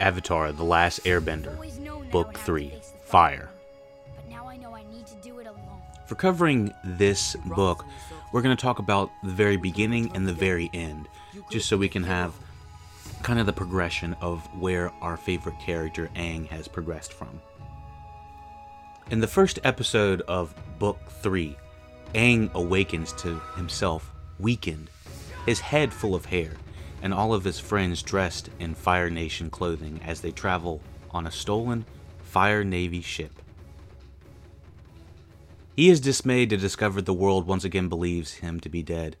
Avatar The Last Airbender, Book 3 Fire. For covering this book, we're going to talk about the very beginning and the very end, just so we can have kind of the progression of where our favorite character Aang has progressed from. In the first episode of Book 3, Aang awakens to himself weakened, his head full of hair, and all of his friends dressed in Fire Nation clothing as they travel on a stolen Fire Navy ship. He is dismayed to discover the world once again believes him to be dead,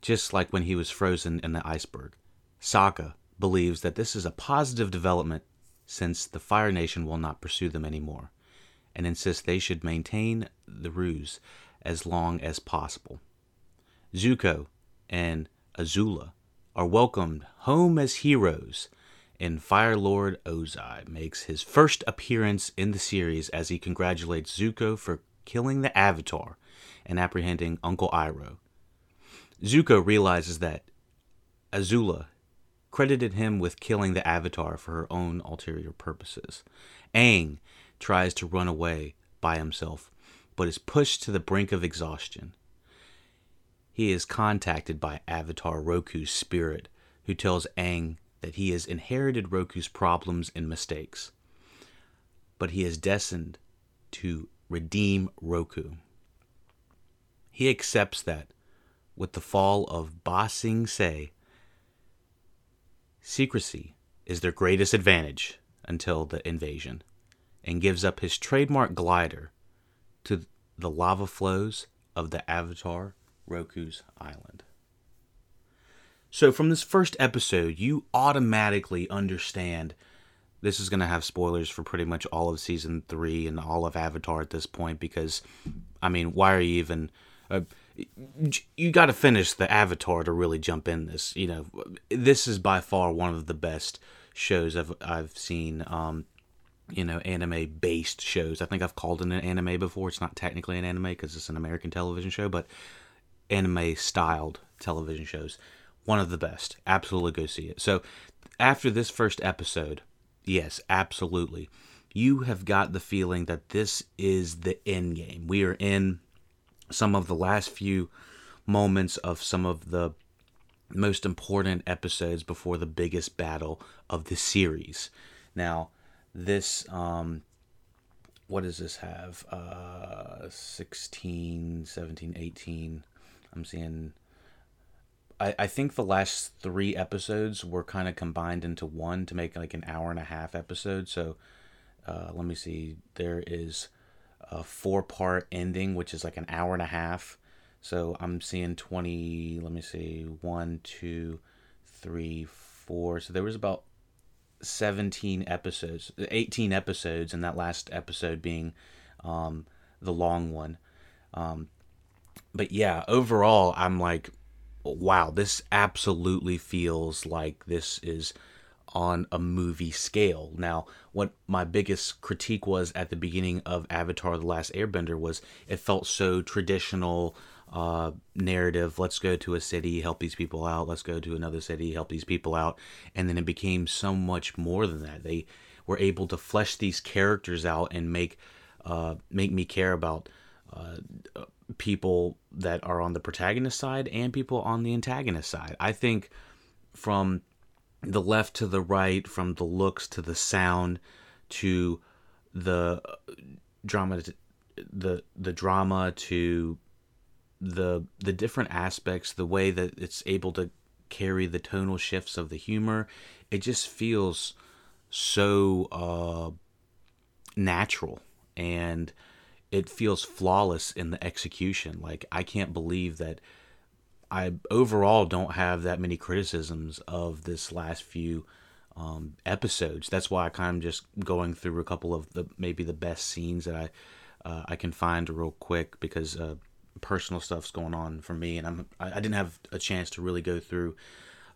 just like when he was frozen in the iceberg. Sokka believes that this is a positive development since the Fire Nation will not pursue them anymore, and insists they should maintain the ruse as long as possible. Zuko and Azula are welcomed home as heroes, and Fire Lord Ozai makes his first appearance in the series as he congratulates Zuko for killing the Avatar and apprehending Uncle Iroh. Zuko realizes that Azula credited him with killing the Avatar for her own ulterior purposes. Aang tries to run away by himself, but is pushed to the brink of exhaustion he is contacted by Avatar Roku's spirit, who tells Aang that he has inherited Roku's problems and mistakes. But he is destined to redeem Roku. He accepts that with the fall of Ba Sing Se, secrecy is their greatest advantage until the invasion, and gives up his trademark glider to the lava flows of the Avatar Roku's Island. So, from this first episode, you automatically understand this is going to have spoilers for pretty much all of season three and all of Avatar at this point because, I mean, why are you even. Uh, you got to finish the Avatar to really jump in this. You know, this is by far one of the best shows I've I've seen. Um, you know, anime based shows. I think I've called it an anime before. It's not technically an anime because it's an American television show, but anime styled television shows. One of the best. Absolutely go see it. So, after this first episode, yes, absolutely. You have got the feeling that this is the end game. We are in some of the last few moments of some of the most important episodes before the biggest battle of the series. Now, this um what does this have? Uh 16, 17, 18 I'm seeing. I, I think the last three episodes were kind of combined into one to make like an hour and a half episode. So uh, let me see. There is a four part ending, which is like an hour and a half. So I'm seeing 20, let me see, one, two, three, four. So there was about 17 episodes, 18 episodes, and that last episode being um, the long one. Um, but yeah, overall, I'm like, wow, this absolutely feels like this is on a movie scale. Now, what my biggest critique was at the beginning of Avatar The Last Airbender was it felt so traditional uh, narrative. Let's go to a city, help these people out. Let's go to another city, help these people out. And then it became so much more than that. They were able to flesh these characters out and make uh, make me care about uh, people that are on the protagonist side and people on the antagonist side. I think from the left to the right, from the looks to the sound to the drama the the drama to the the different aspects, the way that it's able to carry the tonal shifts of the humor, it just feels so uh, natural and it feels flawless in the execution. Like I can't believe that I overall don't have that many criticisms of this last few um, episodes. That's why I kind of just going through a couple of the maybe the best scenes that I uh, I can find real quick because uh, personal stuff's going on for me, and I'm I, I didn't have a chance to really go through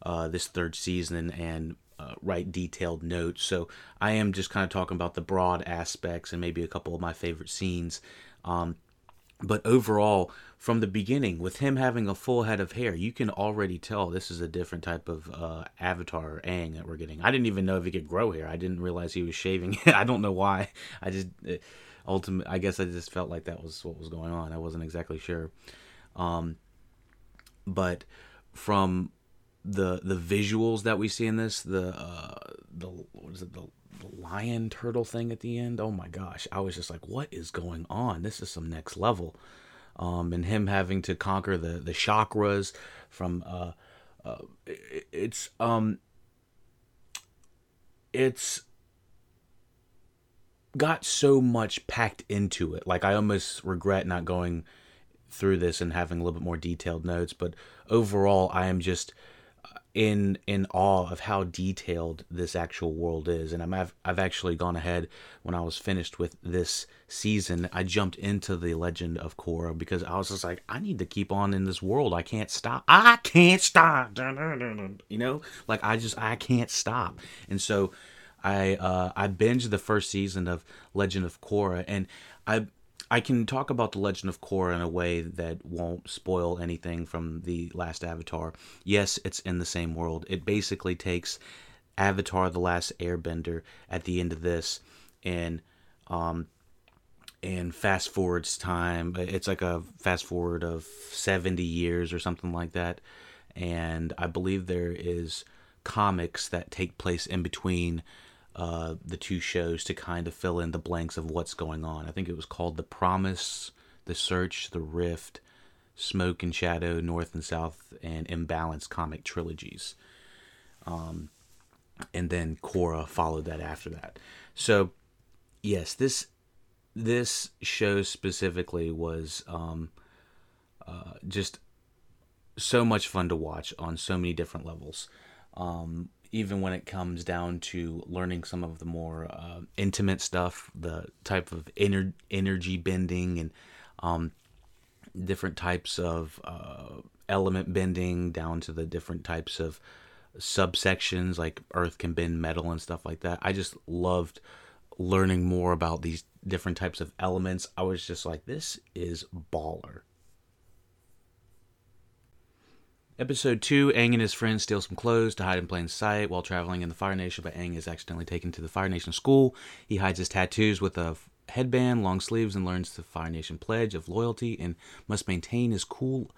uh, this third season and uh, write detailed notes. So I am just kind of talking about the broad aspects and maybe a couple of my favorite scenes. Um, but overall, from the beginning, with him having a full head of hair, you can already tell this is a different type of uh, Avatar Aang that we're getting. I didn't even know if he could grow hair. I didn't realize he was shaving. I don't know why. I just uh. I guess I just felt like that was what was going on. I wasn't exactly sure. Um, but from the the visuals that we see in this, the uh, the what is it the lion turtle thing at the end. Oh my gosh, I was just like, what is going on? This is some next level. Um, and him having to conquer the the chakras from uh, uh it, it's um it's got so much packed into it. Like I almost regret not going through this and having a little bit more detailed notes, but overall I am just in in awe of how detailed this actual world is. And I'm I've, I've actually gone ahead when I was finished with this season I jumped into the legend of Korra because I was just like I need to keep on in this world. I can't stop. I can't stop. You know like I just I can't stop. And so I uh I binged the first season of Legend of Korra and I I can talk about the Legend of Korra in a way that won't spoil anything from the last Avatar. Yes, it's in the same world. It basically takes Avatar: The Last Airbender at the end of this, and um, and fast forwards time. It's like a fast forward of seventy years or something like that, and I believe there is comics that take place in between uh, the two shows to kind of fill in the blanks of what's going on. I think it was called The Promise, The Search, The Rift, Smoke and Shadow, North and South, and Imbalance comic trilogies. Um, and then Korra followed that after that. So, yes, this this show specifically was um, uh, just so much fun to watch on so many different levels. Um, even when it comes down to learning some of the more uh, intimate stuff, the type of ener- energy bending and um, different types of uh, element bending, down to the different types of subsections like earth can bend metal and stuff like that. I just loved learning more about these different types of elements. I was just like, this is baller. Episode 2 Aang and his friends steal some clothes to hide in plain sight while traveling in the Fire Nation, but Aang is accidentally taken to the Fire Nation school. He hides his tattoos with a headband, long sleeves, and learns the Fire Nation pledge of loyalty and must maintain his cool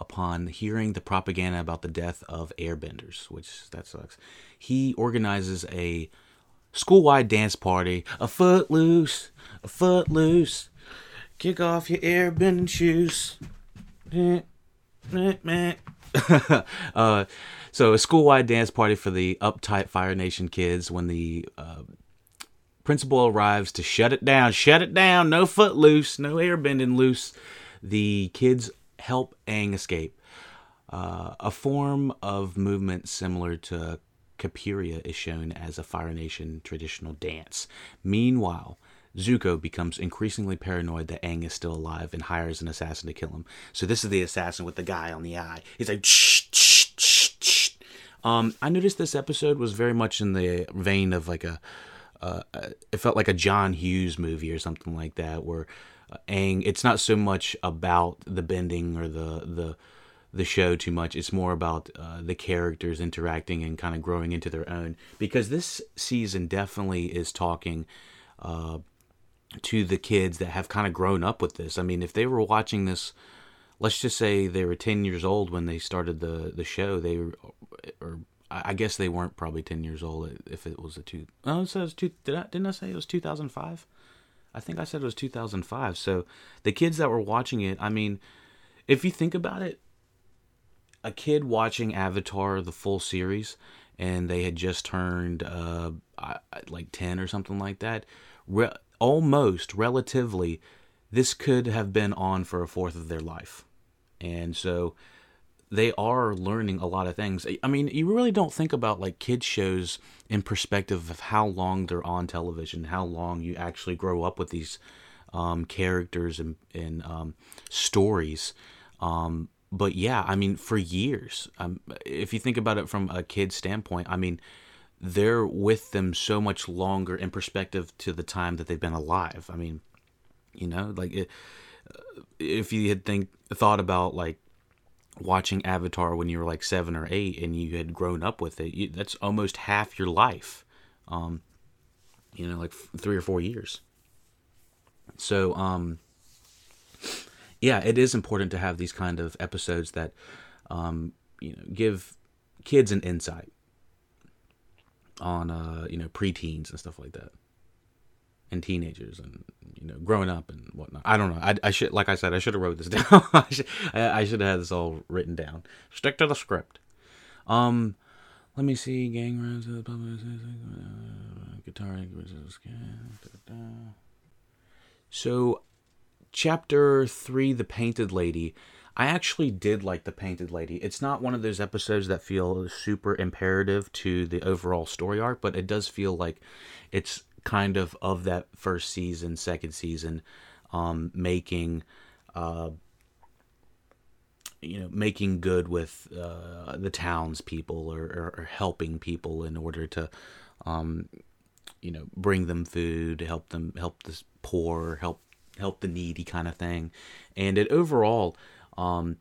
upon hearing the propaganda about the death of airbenders, which that sucks. He organizes a school-wide dance party, a foot loose, a foot loose. Kick off your airbending shoes. uh, so a school-wide dance party for the uptight Fire Nation kids when the uh, principal arrives to shut it down. Shut it down. No foot loose. No air bending loose. The kids help Aang escape. Uh, a form of movement similar to Capoeira is shown as a Fire Nation traditional dance. Meanwhile, Zuko becomes increasingly paranoid that Aang is still alive and hires an assassin to kill him. So this is the assassin with the guy on the eye. He's like, shh, shh, shh, shh. Um, I noticed this episode was very much in the vein of like a, uh, it felt like a John Hughes movie or something like that, where uh, Aang. It's not so much about the bending or the the the show too much. It's more about uh, the characters interacting and kind of growing into their own. Because this season definitely is talking uh, to the kids that have kind of grown up with this. I mean, if they were watching this, let's just say they were 10 years old when they started the, the show, they were, or I guess they weren't probably 10 years old if it was a two, oh, it says two, did I, didn't I say it was 2005? I think I said it was 2005. So the kids that were watching it, I mean, if you think about it, a kid watching Avatar, the full series, and they had just turned uh, like 10 or something like that, almost relatively, this could have been on for a fourth of their life. And so they are learning a lot of things. I mean, you really don't think about like kids shows in perspective of how long they're on television, how long you actually grow up with these um, characters and, and um, stories. Um, but yeah, I mean, for years, um, if you think about it from a kid's standpoint, I mean, they're with them so much longer in perspective to the time that they've been alive. I mean, you know, like it, if you had think thought about like watching Avatar when you were like seven or eight and you had grown up with it, you, that's almost half your life. Um, you know, like f- three or four years. So, um, yeah, it is important to have these kind of episodes that, um, you know, give kids an insight on, uh, you know, preteens and stuff like that, and teenagers and you know, growing up and whatnot. I don't know. I, I should, like I said, I should have wrote this down. I, should, I, should have had this all written down. Stick to the script. Um, let me see. Gang the public guitar. So, chapter three, the painted lady. I actually did like the painted lady. It's not one of those episodes that feel super imperative to the overall story arc, but it does feel like it's kind of of that first season, second season, um, making, uh, you know, making good with uh, the townspeople or, or, or helping people in order to, um, you know, bring them food, help them, help the poor, help help the needy kind of thing, and it overall. Um,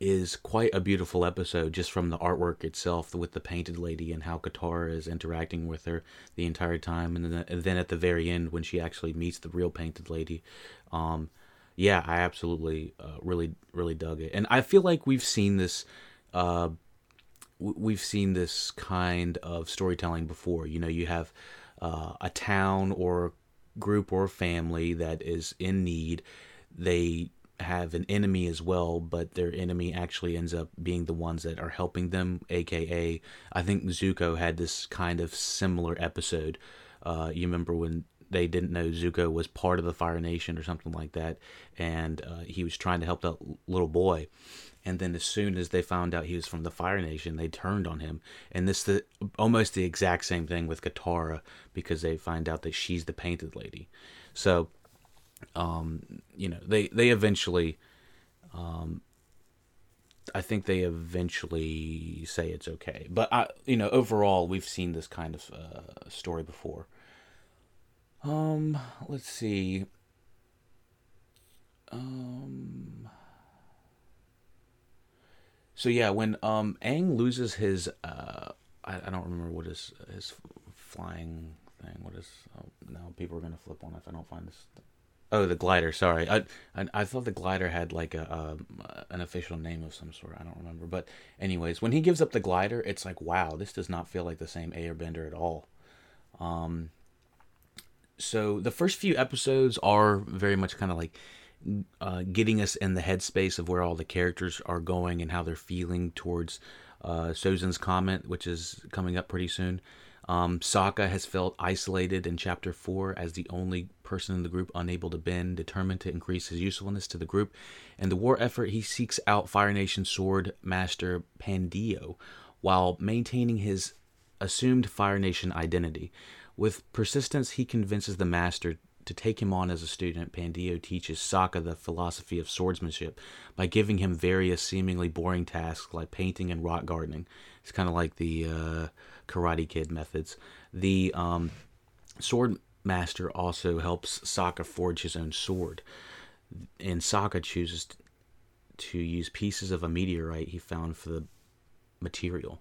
is quite a beautiful episode just from the artwork itself with the painted lady and how Katara is interacting with her the entire time. And then, and then at the very end when she actually meets the real painted lady um, yeah I absolutely uh, really really dug it. And I feel like we've seen this uh, we've seen this kind of storytelling before. You know you have uh, a town or group or family that is in need. They have an enemy as well, but their enemy actually ends up being the ones that are helping them. AKA, I think Zuko had this kind of similar episode. Uh, you remember when they didn't know Zuko was part of the Fire Nation or something like that, and uh, he was trying to help that little boy. And then as soon as they found out he was from the Fire Nation, they turned on him. And this the almost the exact same thing with Katara because they find out that she's the Painted Lady. So um, you know, they they eventually, um, I think they eventually say it's okay. But I, you know, overall, we've seen this kind of uh, story before. Um, let's see. Um. So yeah, when um Aang loses his uh, I, I don't remember what his his flying thing. What is? Oh, now people are gonna flip on if I don't find this. Oh, the glider. Sorry, I I, I thought the glider had like a, a, an official name of some sort. I don't remember. But anyways, when he gives up the glider, it's like wow, this does not feel like the same Airbender at all. Um. So the first few episodes are very much kind of like uh, getting us in the headspace of where all the characters are going and how they're feeling towards uh, comment, which is coming up pretty soon. Um, Sokka has felt isolated in Chapter 4 as the only person in the group unable to bend, determined to increase his usefulness to the group. In the war effort, he seeks out Fire Nation Sword Master Piandao while maintaining his assumed Fire Nation identity. With persistence, he convinces the Master to take him on as a student, Piandao teaches Sokka the philosophy of swordsmanship by giving him various seemingly boring tasks like painting and rock gardening. It's kind of like the uh, Karate Kid methods. The um, sword master also helps Sokka forge his own sword, and Sokka chooses to use pieces of a meteorite he found for the material.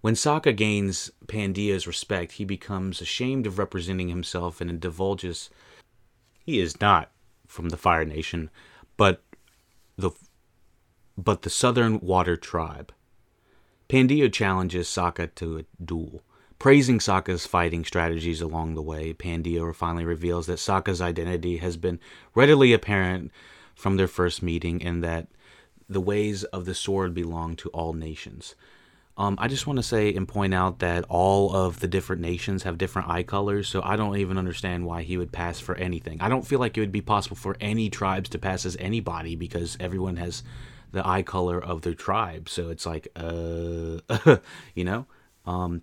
When Sokka gains Piandao's respect, he becomes ashamed of representing himself and divulges he is not from the Fire Nation, but the but the Southern Water Tribe. Piandao challenges Sokka to a duel. Praising Sokka's fighting strategies along the way, Piandao finally reveals that Sokka's identity has been readily apparent from their first meeting and that the ways of the sword belong to all nations. Um, I just want to say and point out that all of the different nations have different eye colors, so I don't even understand why he would pass for anything. I don't feel like it would be possible for any tribes to pass as anybody because everyone has the eye color of their tribe. So it's like, uh, you know? Um,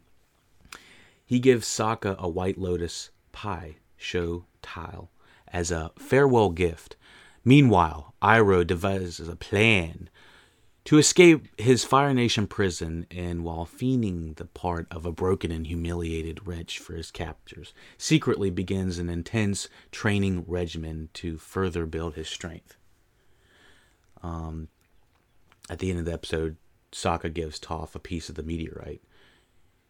he gives Sokka a White Lotus Pai Sho tile as a farewell gift. Meanwhile, Iroh devises a plan To escape his Fire Nation prison, and while fiending the part of a broken and humiliated wretch for his captors, secretly begins an intense training regimen to further build his strength. Um, at the end of the episode, Sokka gives Toph a piece of the meteorite.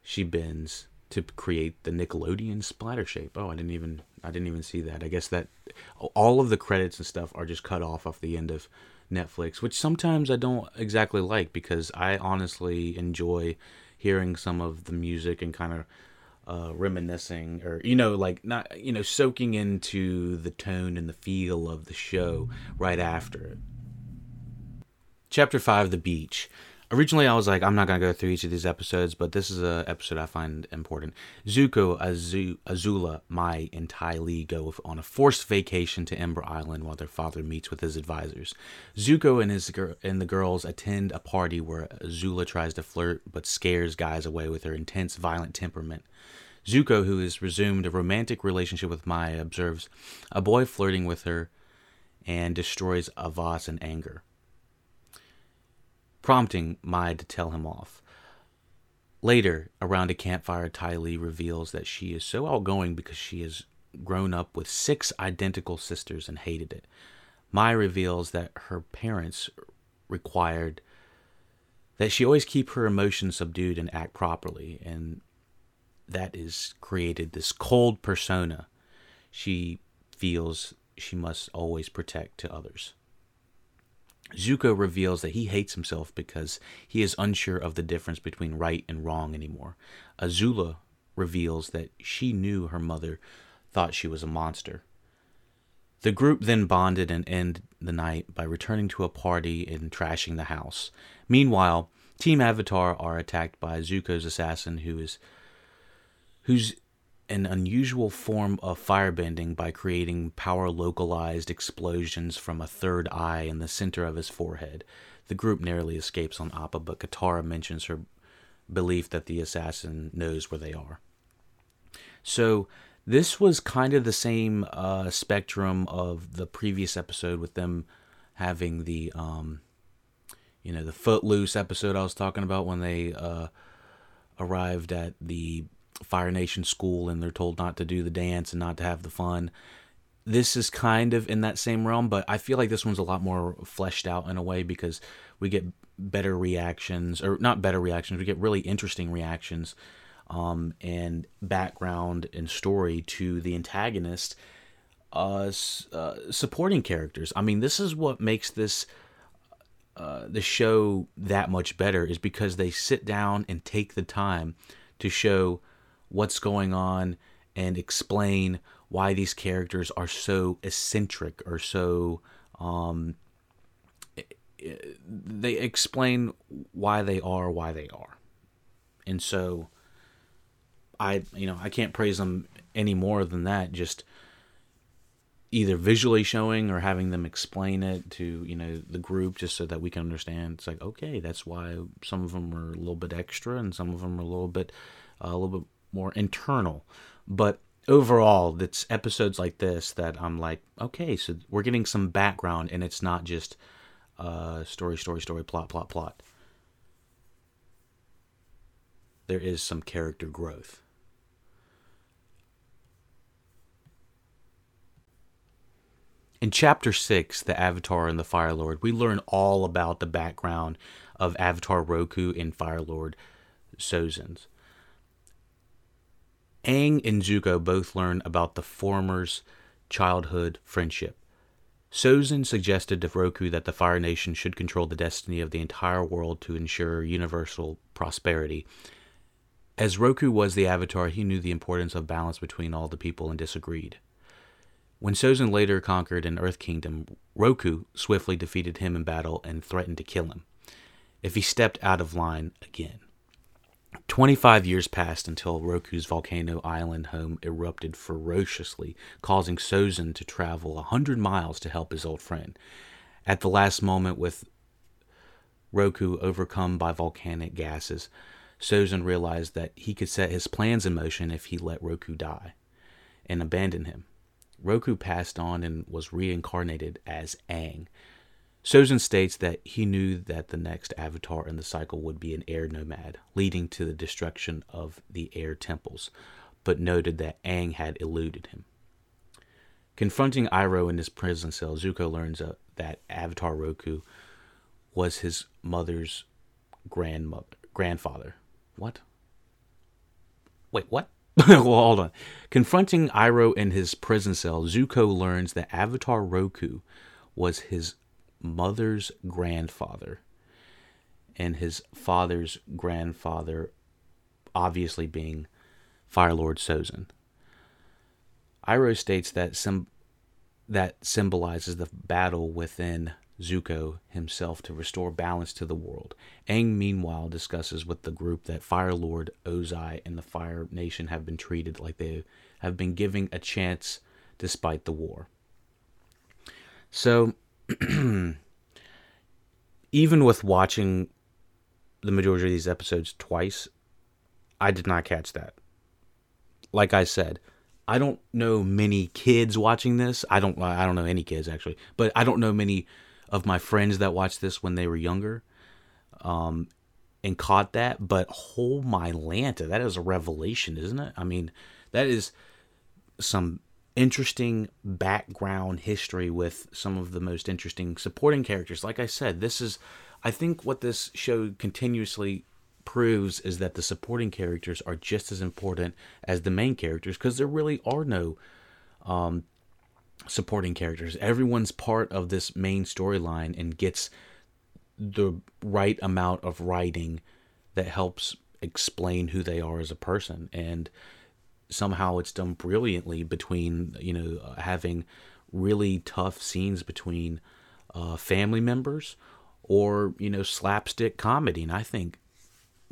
She bends to create the Nickelodeon splatter shape. Oh, I didn't even I didn't even see that. I guess that all of the credits and stuff are just cut off off the end of Netflix, which sometimes I don't exactly like because I honestly enjoy hearing some of the music and kind of uh, reminiscing or you know like not you know soaking into the tone and the feel of the show right after it. Chapter 5 The Beach originally I was like, I'm not gonna go through each of these episodes, but this is a episode I find important. Zuko, Azu, Azula, Mai, and Ty Lee go on a forced vacation to Ember Island while their father meets with his advisors. Zuko and his and the girls attend a party where Azula tries to flirt but scares guys away with her intense, violent temperament. Zuko, who has resumed a romantic relationship with Maya, observes a boy flirting with her and destroys a vase in anger prompting Mai to tell him off. Later, around a campfire, Ty Lee reveals that she is so outgoing because she has grown up with six identical sisters and hated it. Mai reveals that her parents required that she always keep her emotions subdued and act properly, and that is created this cold persona she feels she must always protect to others. Zuko reveals that he hates himself because he is unsure of the difference between right and wrong anymore. Azula reveals that she knew her mother thought she was a monster. The group then bonded and end the night by returning to a party and trashing the house. Meanwhile, Team Avatar are attacked by Zuko's assassin who is who's an unusual form of firebending by creating power localized explosions from a third eye in the center of his forehead. The group narrowly escapes on Appa, but Katara mentions her belief that the assassin knows where they are. So, this was kind of the same uh, spectrum of the previous episode with them having the, um, you know, the footloose episode I was talking about when they uh, arrived at the Fire Nation school and they're told not to do the dance and not to have the fun. This is kind of in that same realm, but I feel like this one's a lot more fleshed out in a way because we get better reactions, or not better reactions, we get really interesting reactions um, and background and story to the antagonist uh, uh, supporting characters. I mean, this is what makes this uh, the show that much better is because they sit down and take the time to show what's going on and explain why these characters are so eccentric or so um, they explain why they are why they are. And so i you know i can't praise them any more than that just either visually showing or having them explain it to you know the group just so that we can understand. It's like okay that's why some of them are a little bit extra and some of them are a little bit uh, a little bit more internal. But overall, it's episodes like this that I'm like, okay, so we're getting some background and it's not just uh, story, story, story, plot, plot, plot. There is some character growth. In chapter 6, The Avatar and the Fire Lord, we learn all about the background of Avatar Roku and Fire Lord Sozins. Aang and Zuko both learn about the former's childhood friendship. Sozin suggested to Roku that the Fire Nation should control the destiny of the entire world to ensure universal prosperity. As Roku was the Avatar, he knew the importance of balance between all the people and disagreed. When Sozin later conquered an Earth Kingdom, Roku swiftly defeated him in battle and threatened to kill him if he stepped out of line again. 25 years passed until Roku's volcano island home erupted ferociously, causing Sozin to travel a 100 miles to help his old friend. At the last moment, with Roku overcome by volcanic gases, Sozin realized that he could set his plans in motion if he let Roku die and abandon him. Roku passed on and was reincarnated as Aang. Sozin states that he knew that the next avatar in the cycle would be an air nomad, leading to the destruction of the air temples, but noted that Aang had eluded him. Confronting Iroh in his prison cell, Zuko learns uh, that Avatar Roku was his mother's grandmother, grandfather. What? Wait, what? well, hold on. Confronting Iroh in his prison cell, Zuko learns that Avatar Roku was his mother's grandfather and his father's grandfather obviously being Fire Lord Sozin. Iroh states that sim- that symbolizes the battle within Zuko himself to restore balance to the world. Aang, meanwhile, discusses with the group that Fire Lord, Ozai, and the Fire Nation have been treated like they have been giving a chance despite the war. So, even with watching the majority of these episodes twice, I did not catch that. Like I said, I don't know many kids watching this. I don't I don't know any kids actually, but I don't know many of my friends that watched this when they were younger. Um and caught that, but oh my Lanta, that is a revelation, isn't it? I mean, that is some interesting background history with some of the most interesting supporting characters. Like I said, this is, I think, what this show continuously proves is that the supporting characters are just as important as the main characters because there really are no um, supporting characters. Everyone's part of this main storyline and gets the right amount of writing that helps explain who they are as a person. And somehow it's done brilliantly between you know uh, having really tough scenes between uh, family members or you know slapstick comedy. And i think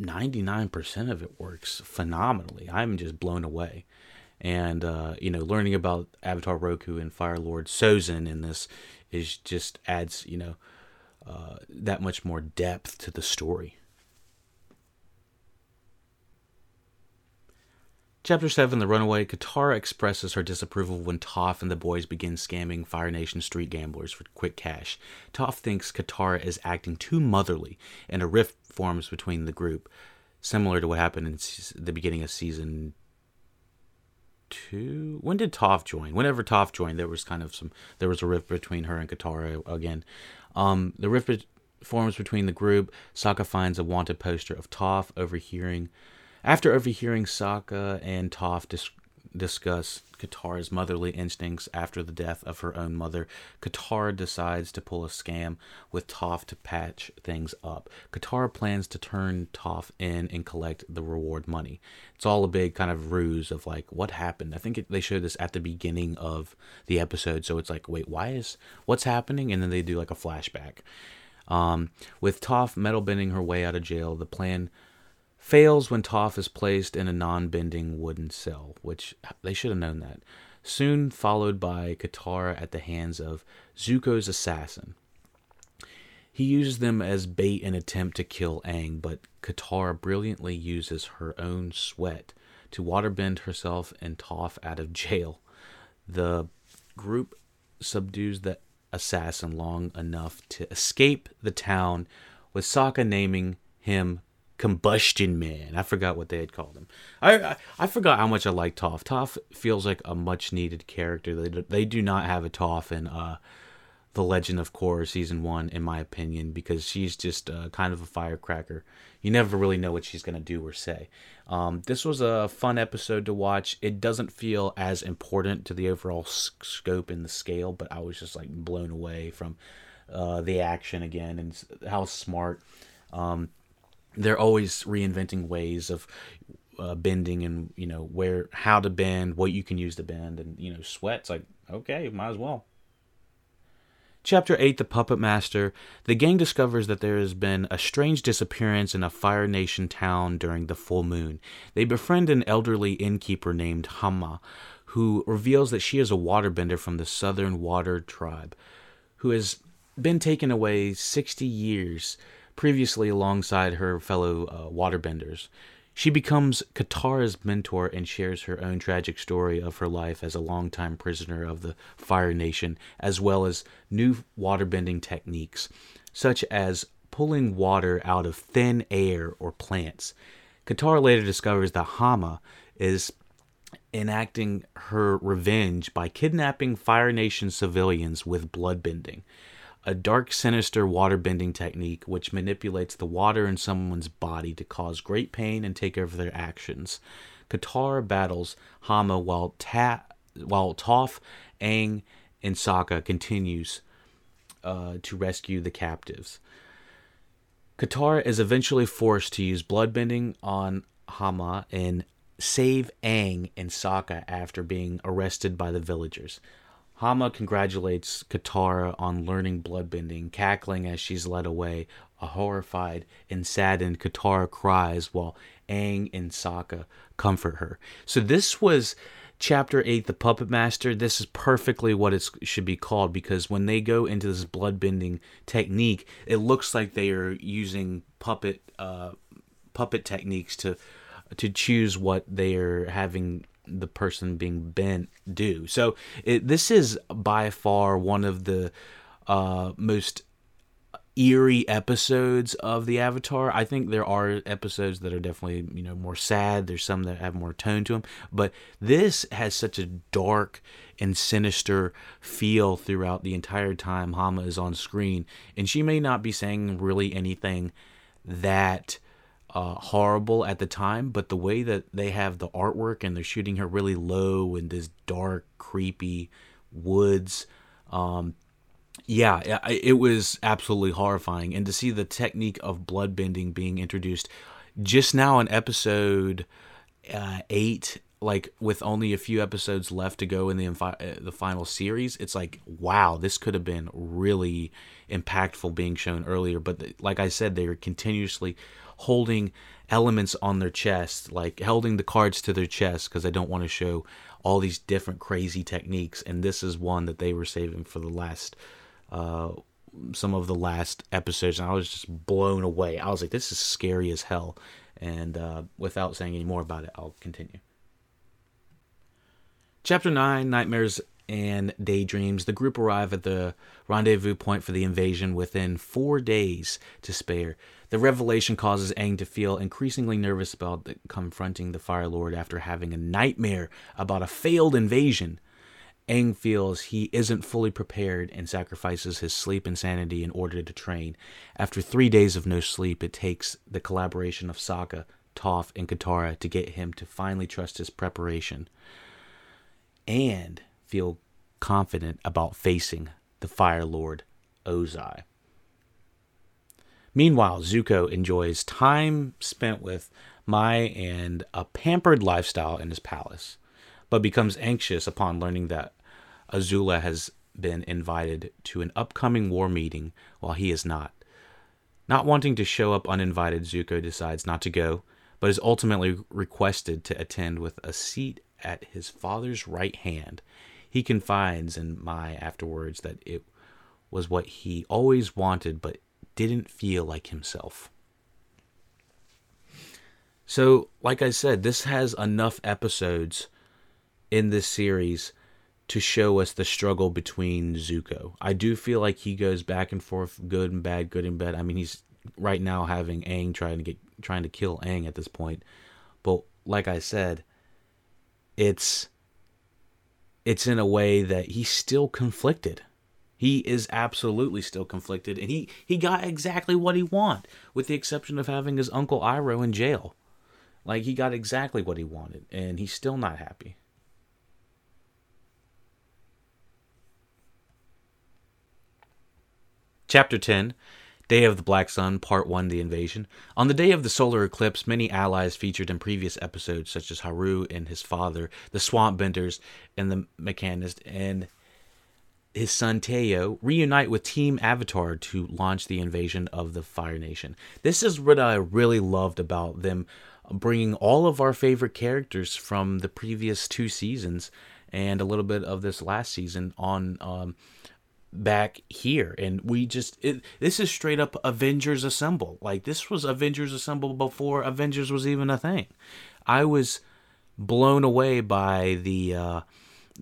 99% of it works phenomenally. I'm just blown away. And uh, you know learning about avatar roku and fire lord sozin in this is just adds you know uh, that much more depth to the story Chapter 7 The Runaway Katara expresses her disapproval when Toph and the boys begin scamming Fire Nation street gamblers for quick cash. Toph thinks Katara is acting too motherly, and a rift forms between the group, similar to what happened in the beginning of season two. When did Toph join? Whenever Toph joined, there was kind of some. There was a rift between her and Katara again. Um, the rift forms between the group. Sokka finds a wanted poster of Toph, overhearing after overhearing Sokka and Toph dis- discuss Katara's motherly instincts after the death of her own mother, Katara decides to pull a scam with Toph to patch things up. Katara plans to turn Toph in and collect the reward money. It's all a big kind of ruse of like what happened. I think it, they showed this at the beginning of the episode, so it's like, wait, why is what's happening? And then they do like a flashback. Um, with Toph metal bending her way out of jail, the plan fails when Toph is placed in a non bending wooden cell, which they should have known that. Soon followed by Katara at the hands of Zuko's assassin. He uses them as bait in attempt to kill Aang, but Katara brilliantly uses her own sweat to waterbend herself and Toph out of jail. The group subdues the assassin long enough to escape the town, with Sokka naming him Combustion Man. I forgot what they had called him. I I, I forgot how much I like Toph. Toph feels like a much needed character. They they do not have a Toph in uh, the Legend of Korra season one, in my opinion, because she's just uh, kind of a firecracker. You never really know what she's gonna do or say. Um, this was a fun episode to watch. It doesn't feel as important to the overall scope and the scale, but I was just like blown away from uh, the action again and how smart. Um, they're always reinventing ways of uh, bending and you know where how to bend what you can use to bend and you know sweats like okay might as well Chapter 8 The Puppet Master. The gang discovers that there has been a strange disappearance in a Fire Nation town during the full moon. They befriend an elderly innkeeper named Hama, who reveals that she is a waterbender from the Southern Water Tribe, who has been taken away 60 years previously alongside her fellow uh, waterbenders. She becomes Katara's mentor and shares her own tragic story of her life as a longtime prisoner of the Fire Nation, as well as new waterbending techniques, such as pulling water out of thin air or plants. Katara later discovers that Hama is enacting her revenge by kidnapping Fire Nation civilians with bloodbending a dark, sinister waterbending technique which manipulates the water in someone's body to cause great pain and take over their actions. Katara battles Hama while, Ta- while Toph, Aang, and Sokka continues uh, to rescue the captives. Katara is eventually forced to use bloodbending on Hama and save Aang and Sokka after being arrested by the villagers. Hama congratulates Katara on learning bloodbending, cackling as she's led away. A horrified and saddened Katara cries while Aang and Sokka comfort her. So this was chapter 8 the puppet master this is perfectly what it should be called because when they go into this bloodbending technique it looks like they are using puppet uh, puppet techniques to to choose what they are having the person being bent do. So it, this is by far one of the uh, most eerie episodes of the Avatar. I think there are episodes that are definitely you know more sad. There's some that have more tone to them, but this has such a dark and sinister feel throughout the entire time Hama is on screen, and she may not be saying really anything that uh, horrible at the time, but the way that they have the artwork and they're shooting her really low in this dark, creepy woods. Um, yeah, it was absolutely horrifying. And to see the technique of bloodbending being introduced just now in episode uh, eight, like with only a few episodes left to go in the uh, the final series, it's like wow, this could have been really impactful being shown earlier. But like I said, they are continuously holding elements on their chest, like holding the cards to their chest because I don't want to show all these different crazy techniques. And this is one that they were saving for the last, uh, some of the last episodes. And I was just blown away. I was like, this is scary as hell. And uh, without saying any more about it, I'll continue. Chapter 9 Nightmares and daydreams. The group arrive at the rendezvous point for the invasion within four days to spare. The revelation causes Aang to feel increasingly nervous about the, confronting the Fire Lord after having a nightmare about a failed invasion. Aang feels he isn't fully prepared and sacrifices his sleep and sanity in order to train. After three days of no sleep, it takes the collaboration of Sokka, Toph, and Katara to get him to finally trust his preparation. And feel confident about facing the Fire Lord Ozai. Meanwhile, Zuko enjoys time spent with Mai and a pampered lifestyle in his palace, but becomes anxious upon learning that Azula has been invited to an upcoming war meeting while he is not. Not wanting to show up uninvited, Zuko decides not to go, but is ultimately requested to attend with a seat at his father's right hand he confides in Mai afterwards that it was what he always wanted but didn't feel like himself. So, like I said, this has enough episodes in this series to show us the struggle between Zuko. I do feel like he goes back and forth, good and bad, good and bad. I mean, he's right now having Aang trying to get trying to kill Aang at this point. But like I said, it's it's in a way that he's still conflicted. He is absolutely still conflicted, and he, he got exactly what he wanted, with the exception of having his uncle Iroh in jail. Like, he got exactly what he wanted, and he's still not happy. Chapter 10 Day of the Black Sun, Part 1 The Invasion. On the day of the solar eclipse, many allies featured in previous episodes, such as Haru and his father, the Swamp Benders, and the Mechanist, and his son Teo, reunite with Team Avatar to launch the invasion of the Fire Nation. This is what I really loved about them bringing all of our favorite characters from the previous two seasons and a little bit of this last season on um, back here. And we just it, this is straight up avengers assemble. Like this was avengers assemble before avengers was even a thing. I was blown away by the uh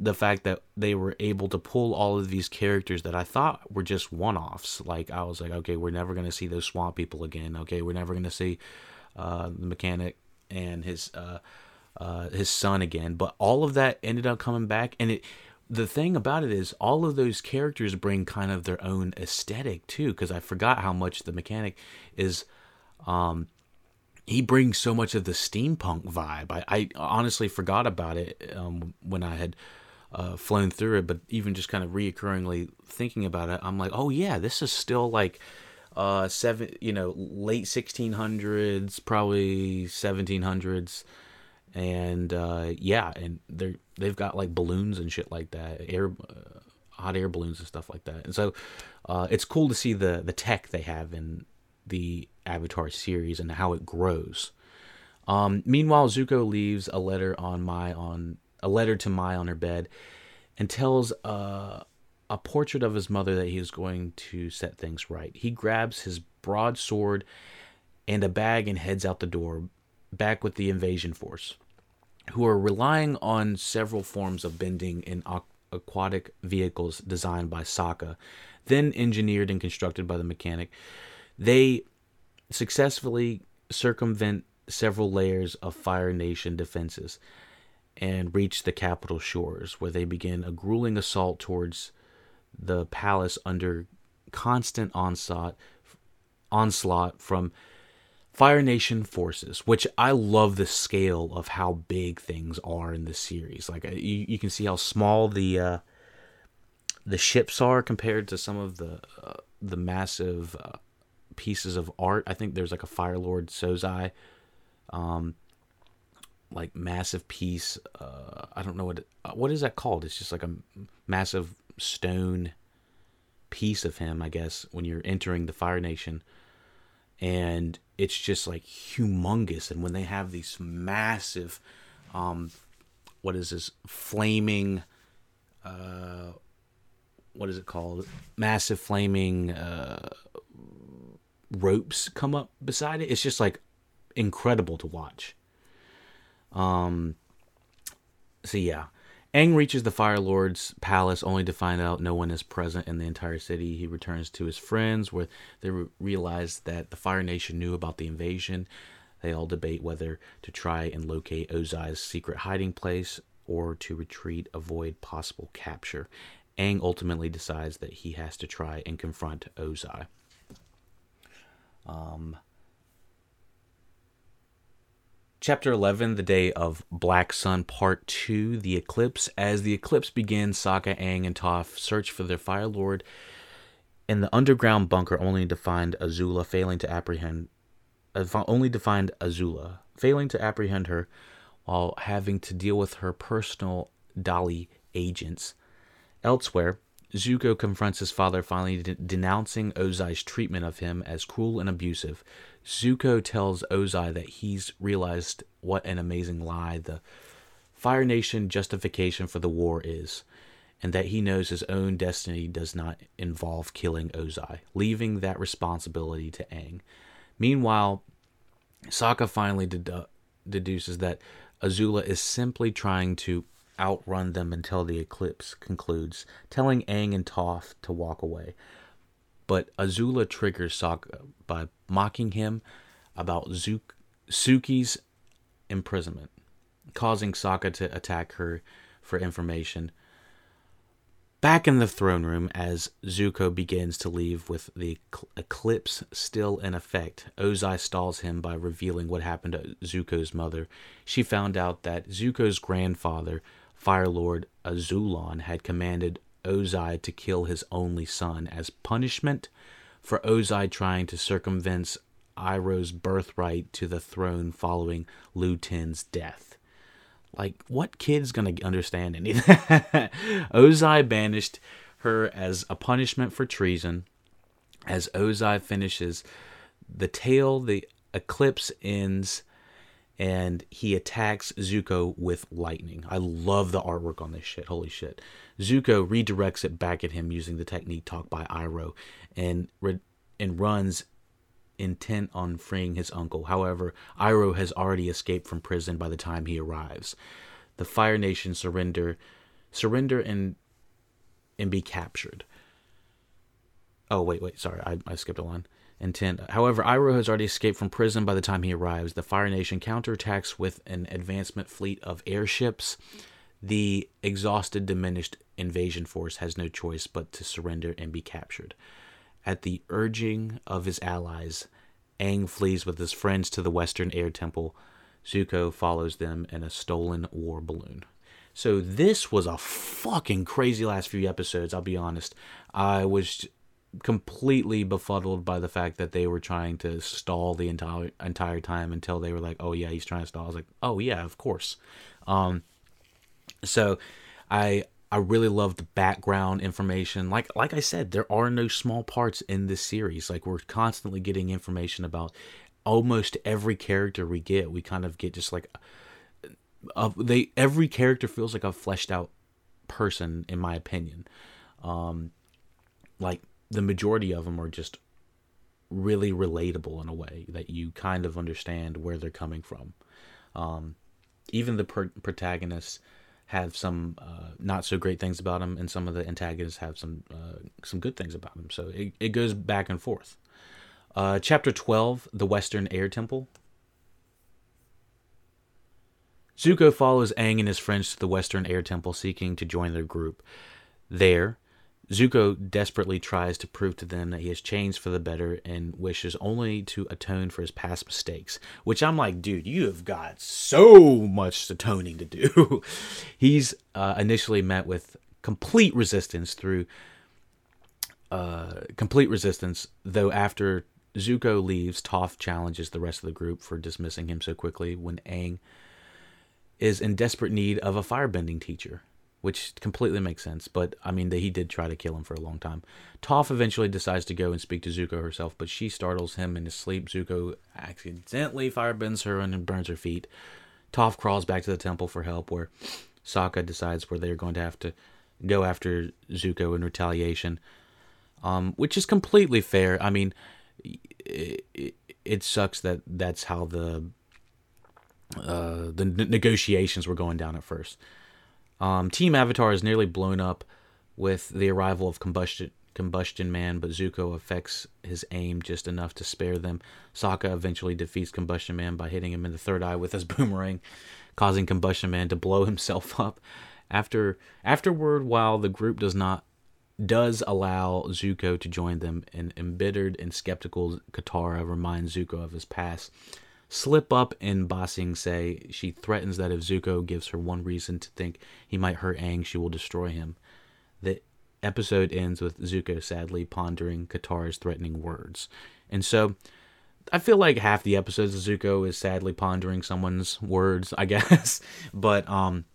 the fact that they were able to pull all of these characters that I thought were just one offs. Like I was like, okay, we're never gonna see those swamp people again. Okay, we're never gonna see uh, the mechanic and his uh, uh, his son again. But all of that ended up coming back, and it. The thing about it is, all of those characters bring kind of their own aesthetic too. Because I forgot how much the mechanic is. Um, he brings so much of the steampunk vibe. I, I honestly forgot about it um, when I had uh, flown through it, but even just kind of reoccurringly thinking about it, I'm like, oh yeah, this is still like uh seven you know late 1600s probably 1700s and uh yeah and they're they've got like balloons and shit like that air uh, hot air balloons and stuff like that. And so uh it's cool to see the the tech they have in the avatar series and how it grows. Um meanwhile zuko leaves a letter on my on a letter to mai on her bed and tells uh a portrait of his mother that he is going to set things right. He grabs his broadsword and a bag and heads out the door, back with the invasion force, who are relying on several forms of bending in aquatic vehicles designed by Sokka, then engineered and constructed by the mechanic. They successfully circumvent several layers of Fire Nation defenses and reach the capital shores, where they begin a grueling assault towards the palace under constant onslaught onslaught from Fire Nation forces, which I love the scale of how big things are in this series. Like uh, you, you can see how small the uh, the ships are compared to some of the uh, the massive uh, pieces of art. I think there's like a Fire Lord Sozai, um, like massive piece. Uh, I don't know what uh, what is that called. It's just like a massive stone piece of him, I guess, when you're entering the Fire Nation. And it's just like humongous. And when they have these massive, um, what is this, flaming, uh, what is it called? Massive flaming uh, ropes come up beside it. It's just like incredible to watch. Um, so yeah, Aang reaches the Fire Lord's palace only to find out no one is present in the entire city. He returns to his friends where they re- realize that the Fire Nation knew about the invasion. They all debate whether to try and locate Ozai's secret hiding place or to retreat, avoid possible capture. Aang ultimately decides that he has to try and confront Ozai. Um, Chapter 11, The Day of Black Sun, Part 2, The Eclipse. As the eclipse begins, Sokka, Aang, and Toph search for their Fire Lord in the underground bunker only to find Azula failing to apprehend uh, only to find Azula failing to apprehend her while having to deal with her personal Dai Li agents. Elsewhere, Zuko confronts his father, finally de- denouncing Ozai's treatment of him as cruel and abusive. Zuko tells Ozai that he's realized what an amazing lie the Fire Nation justification for the war is, and that he knows his own destiny does not involve killing Ozai, leaving that responsibility to Aang. Meanwhile, Sokka finally dedu- uh, deduces that Azula is simply trying to outrun them until the eclipse concludes, telling Aang and Toph to walk away. But Azula triggers Sokka by mocking him about Zook- Suki's imprisonment, causing Sokka to attack her for information. Back in the throne room, as Zuko begins to leave with the eclipse still in effect, Ozai stalls him by revealing what happened to Zuko's mother. She found out that Zuko's grandfather Fire Lord Azulon had commanded Ozai to kill his only son as punishment for Ozai trying to circumvent Iroh's birthright to the throne following Lu Ten's death. Like, what kid's gonna understand anything? Ozai banished her as a punishment for treason. As Ozai finishes the tale, the eclipse ends and he attacks Zuko with lightning. I love the artwork on this shit. Holy shit. Zuko redirects it back at him using the technique taught by Iroh and and runs intent on freeing his uncle. However, Iroh has already escaped from prison by the time he arrives. The Fire Nation surrender surrender and and be captured. Oh wait, wait, sorry, I, I skipped a line intent. However, Iroh has already escaped from prison by the time he arrives. The Fire Nation counterattacks with an advancement fleet of airships. The exhausted, diminished invasion force has no choice but to surrender and be captured. At the urging of his allies, Aang flees with his friends to the Western Air Temple. Zuko follows them in a stolen war balloon. So this was a fucking crazy last few episodes, I'll be honest. I was completely befuddled by the fact that they were trying to stall the entire entire time until they were like, "Oh yeah, he's trying to stall." I was like, "Oh yeah, of course." Um, so I I really love the background information. Like like I said, there are no small parts in this series. Like we're constantly getting information about almost every character we get. We kind of get just like uh, they every character feels like a fleshed out person in my opinion. Um, like the majority of them are just really relatable in a way that you kind of understand where they're coming from. Um, even the protagonists have some uh, not so great things about them, and some of the antagonists have some uh, some good things about them. So it, it goes back and forth. Uh, chapter 12 The Western Air Temple. Zuko follows Aang and his friends to the Western Air Temple seeking to join their group. There, Zuko desperately tries to prove to them that he has changed for the better and wishes only to atone for his past mistakes. Which I'm like, dude, you have got so much atoning to do. He's uh, initially met with complete resistance through uh, complete resistance, though after Zuko leaves, Toph challenges the rest of the group for dismissing him so quickly when Aang is in desperate need of a firebending teacher which completely makes sense. But I mean, that he did try to kill him for a long time. Toph eventually decides to go and speak to Zuko herself, but she startles him in his sleep. Zuko accidentally firebends her and burns her feet. Toph crawls back to the temple for help, where Sokka decides where they're going to have to go after Zuko in retaliation, um, which is completely fair. I mean, it, it, it sucks that that's how the uh, the negotiations were going down at first. Um, Team Avatar is nearly blown up with the arrival of Combustion Combustion Man, but Zuko affects his aim just enough to spare them. Sokka eventually defeats Combustion Man by hitting him in the third eye with his boomerang, causing Combustion Man to blow himself up. After afterward, while the group does not does allow Zuko to join them, an embittered and skeptical Katara reminds Zuko of his past slip up in Ba Sing Se. She threatens that if Zuko gives her one reason to think he might hurt Aang, she will destroy him. The episode ends with Zuko sadly pondering Katara's threatening words. And so I feel like half the episodes of Zuko is sadly pondering someone's words, I guess. but um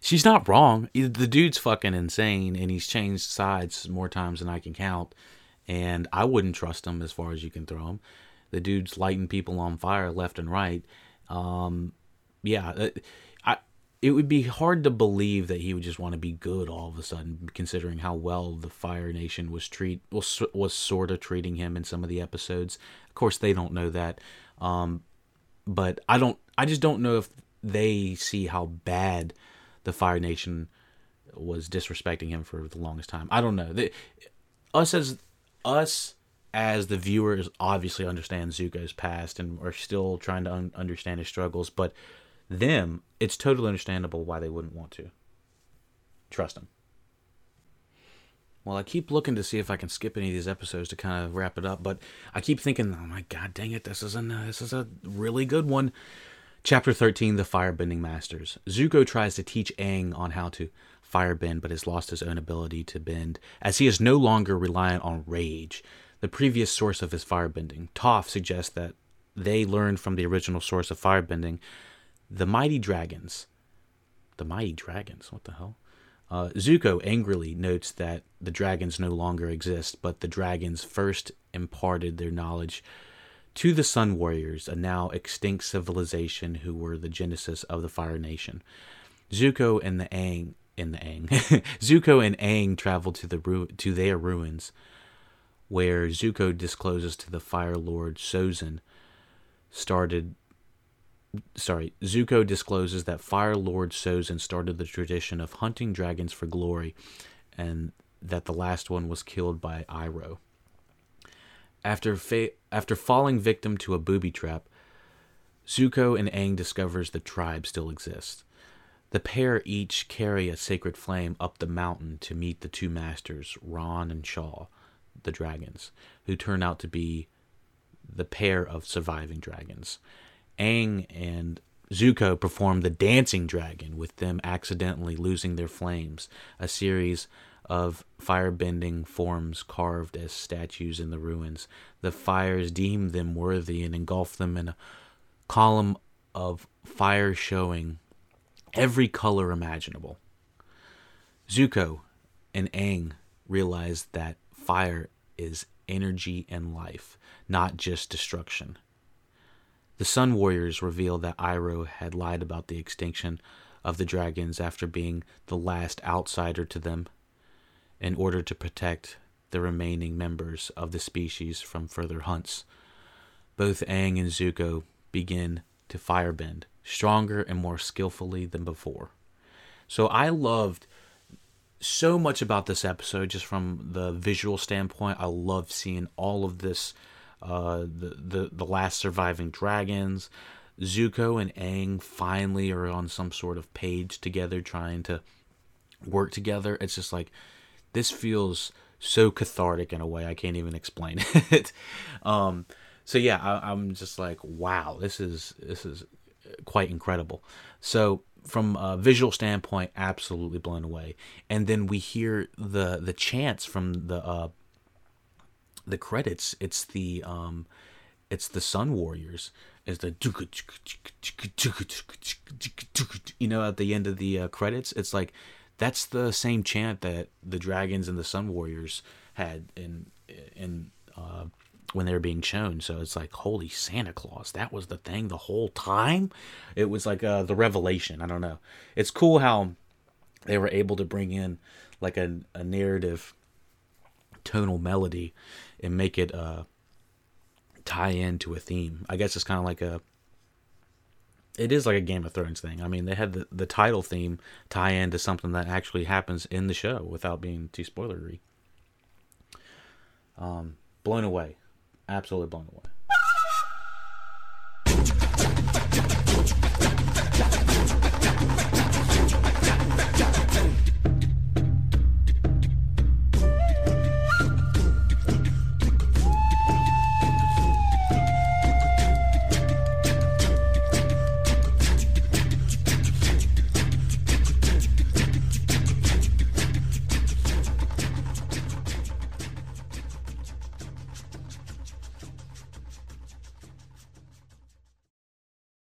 she's not wrong. The dude's fucking insane and he's changed sides more times than I can count. And I wouldn't trust him as far as you can throw him the dude's lighting people on fire left and right. Um, yeah, uh, I it would be hard to believe that he would just want to be good all of a sudden, considering how well the Fire Nation was treat was was sort of treating him in some of the episodes. Of course, they don't know that, um, but I don't. I just don't know if they see how bad the Fire Nation was disrespecting him for the longest time. I don't know. They, us as us as the viewers obviously understand Zuko's past and are still trying to un- understand his struggles, but them, it's totally understandable why they wouldn't want to. Trust him. Well, I keep looking to see if I can skip any of these episodes to kind of wrap it up, but I keep thinking, oh my god, dang it, this is a this is a really good one. Chapter 13 The Firebending Masters. Zuko tries to teach Aang on how to firebend, but has lost his own ability to bend, as he is no longer reliant on rage the previous source of his firebending. Toph suggests that they learned from the original source of firebending, the mighty dragons. The mighty dragons? What the hell? Uh, Zuko angrily notes that the dragons no longer exist, but the dragons first imparted their knowledge to the Sun Warriors, a now extinct civilization who were the genesis of the Fire Nation. Zuko and the Aang in the Aang. Zuko and Aang travel to the ru- to their ruins, where Zuko discloses to the Fire Lord Sozin started sorry, Zuko discloses that Fire Lord Sozin started the tradition of hunting dragons for glory, and that the last one was killed by Iroh. After fa- after falling victim to a booby trap, Zuko and Aang discovers the tribe still exists. The pair each carry a sacred flame up the mountain to meet the two masters, Ran and Shaw, the dragons, who turn out to be the pair of surviving dragons. Aang and Zuko perform the dancing dragon, with them accidentally losing their flames, a series of firebending forms carved as statues in the ruins. The fires deem them worthy and engulf them in a column of fire showing every color imaginable. Zuko and Aang realize that fire is energy and life, not just destruction. The Sun Warriors reveal that Iroh had lied about the extinction of the dragons after being the last outsider to them in order to protect the remaining members of the species from further hunts. Both Aang and Zuko begin to firebend, stronger and more skillfully than before. So I loved so much about this episode just from the visual standpoint. I love seeing all of this uh, the, the the last surviving dragons. Zuko and Aang finally are on some sort of page together trying to work together. It's just like this feels so cathartic in a way I can't even explain it. um, so yeah, I, I'm just like, wow, this is this is quite incredible. So from a visual standpoint, absolutely blown away. And then we hear the the chants from the uh, the credits. It's the um, it's the Sun Warriors. It's the you know at the end of the uh, credits. It's like that's the same chant that the dragons and the Sun Warriors had in in uh, when they were being shown. So it's like, holy Santa Claus, that was the thing the whole time. It was like uh, the revelation. I don't know. It's cool how they were able to bring in like a, a narrative tonal melody and make it uh, tie into a theme. I guess it's kind of like a. It is like a Game of Thrones thing. I mean, they had the, the title theme tie into something that actually happens in the show without being too spoilery. Um, blown away absolutely blown away.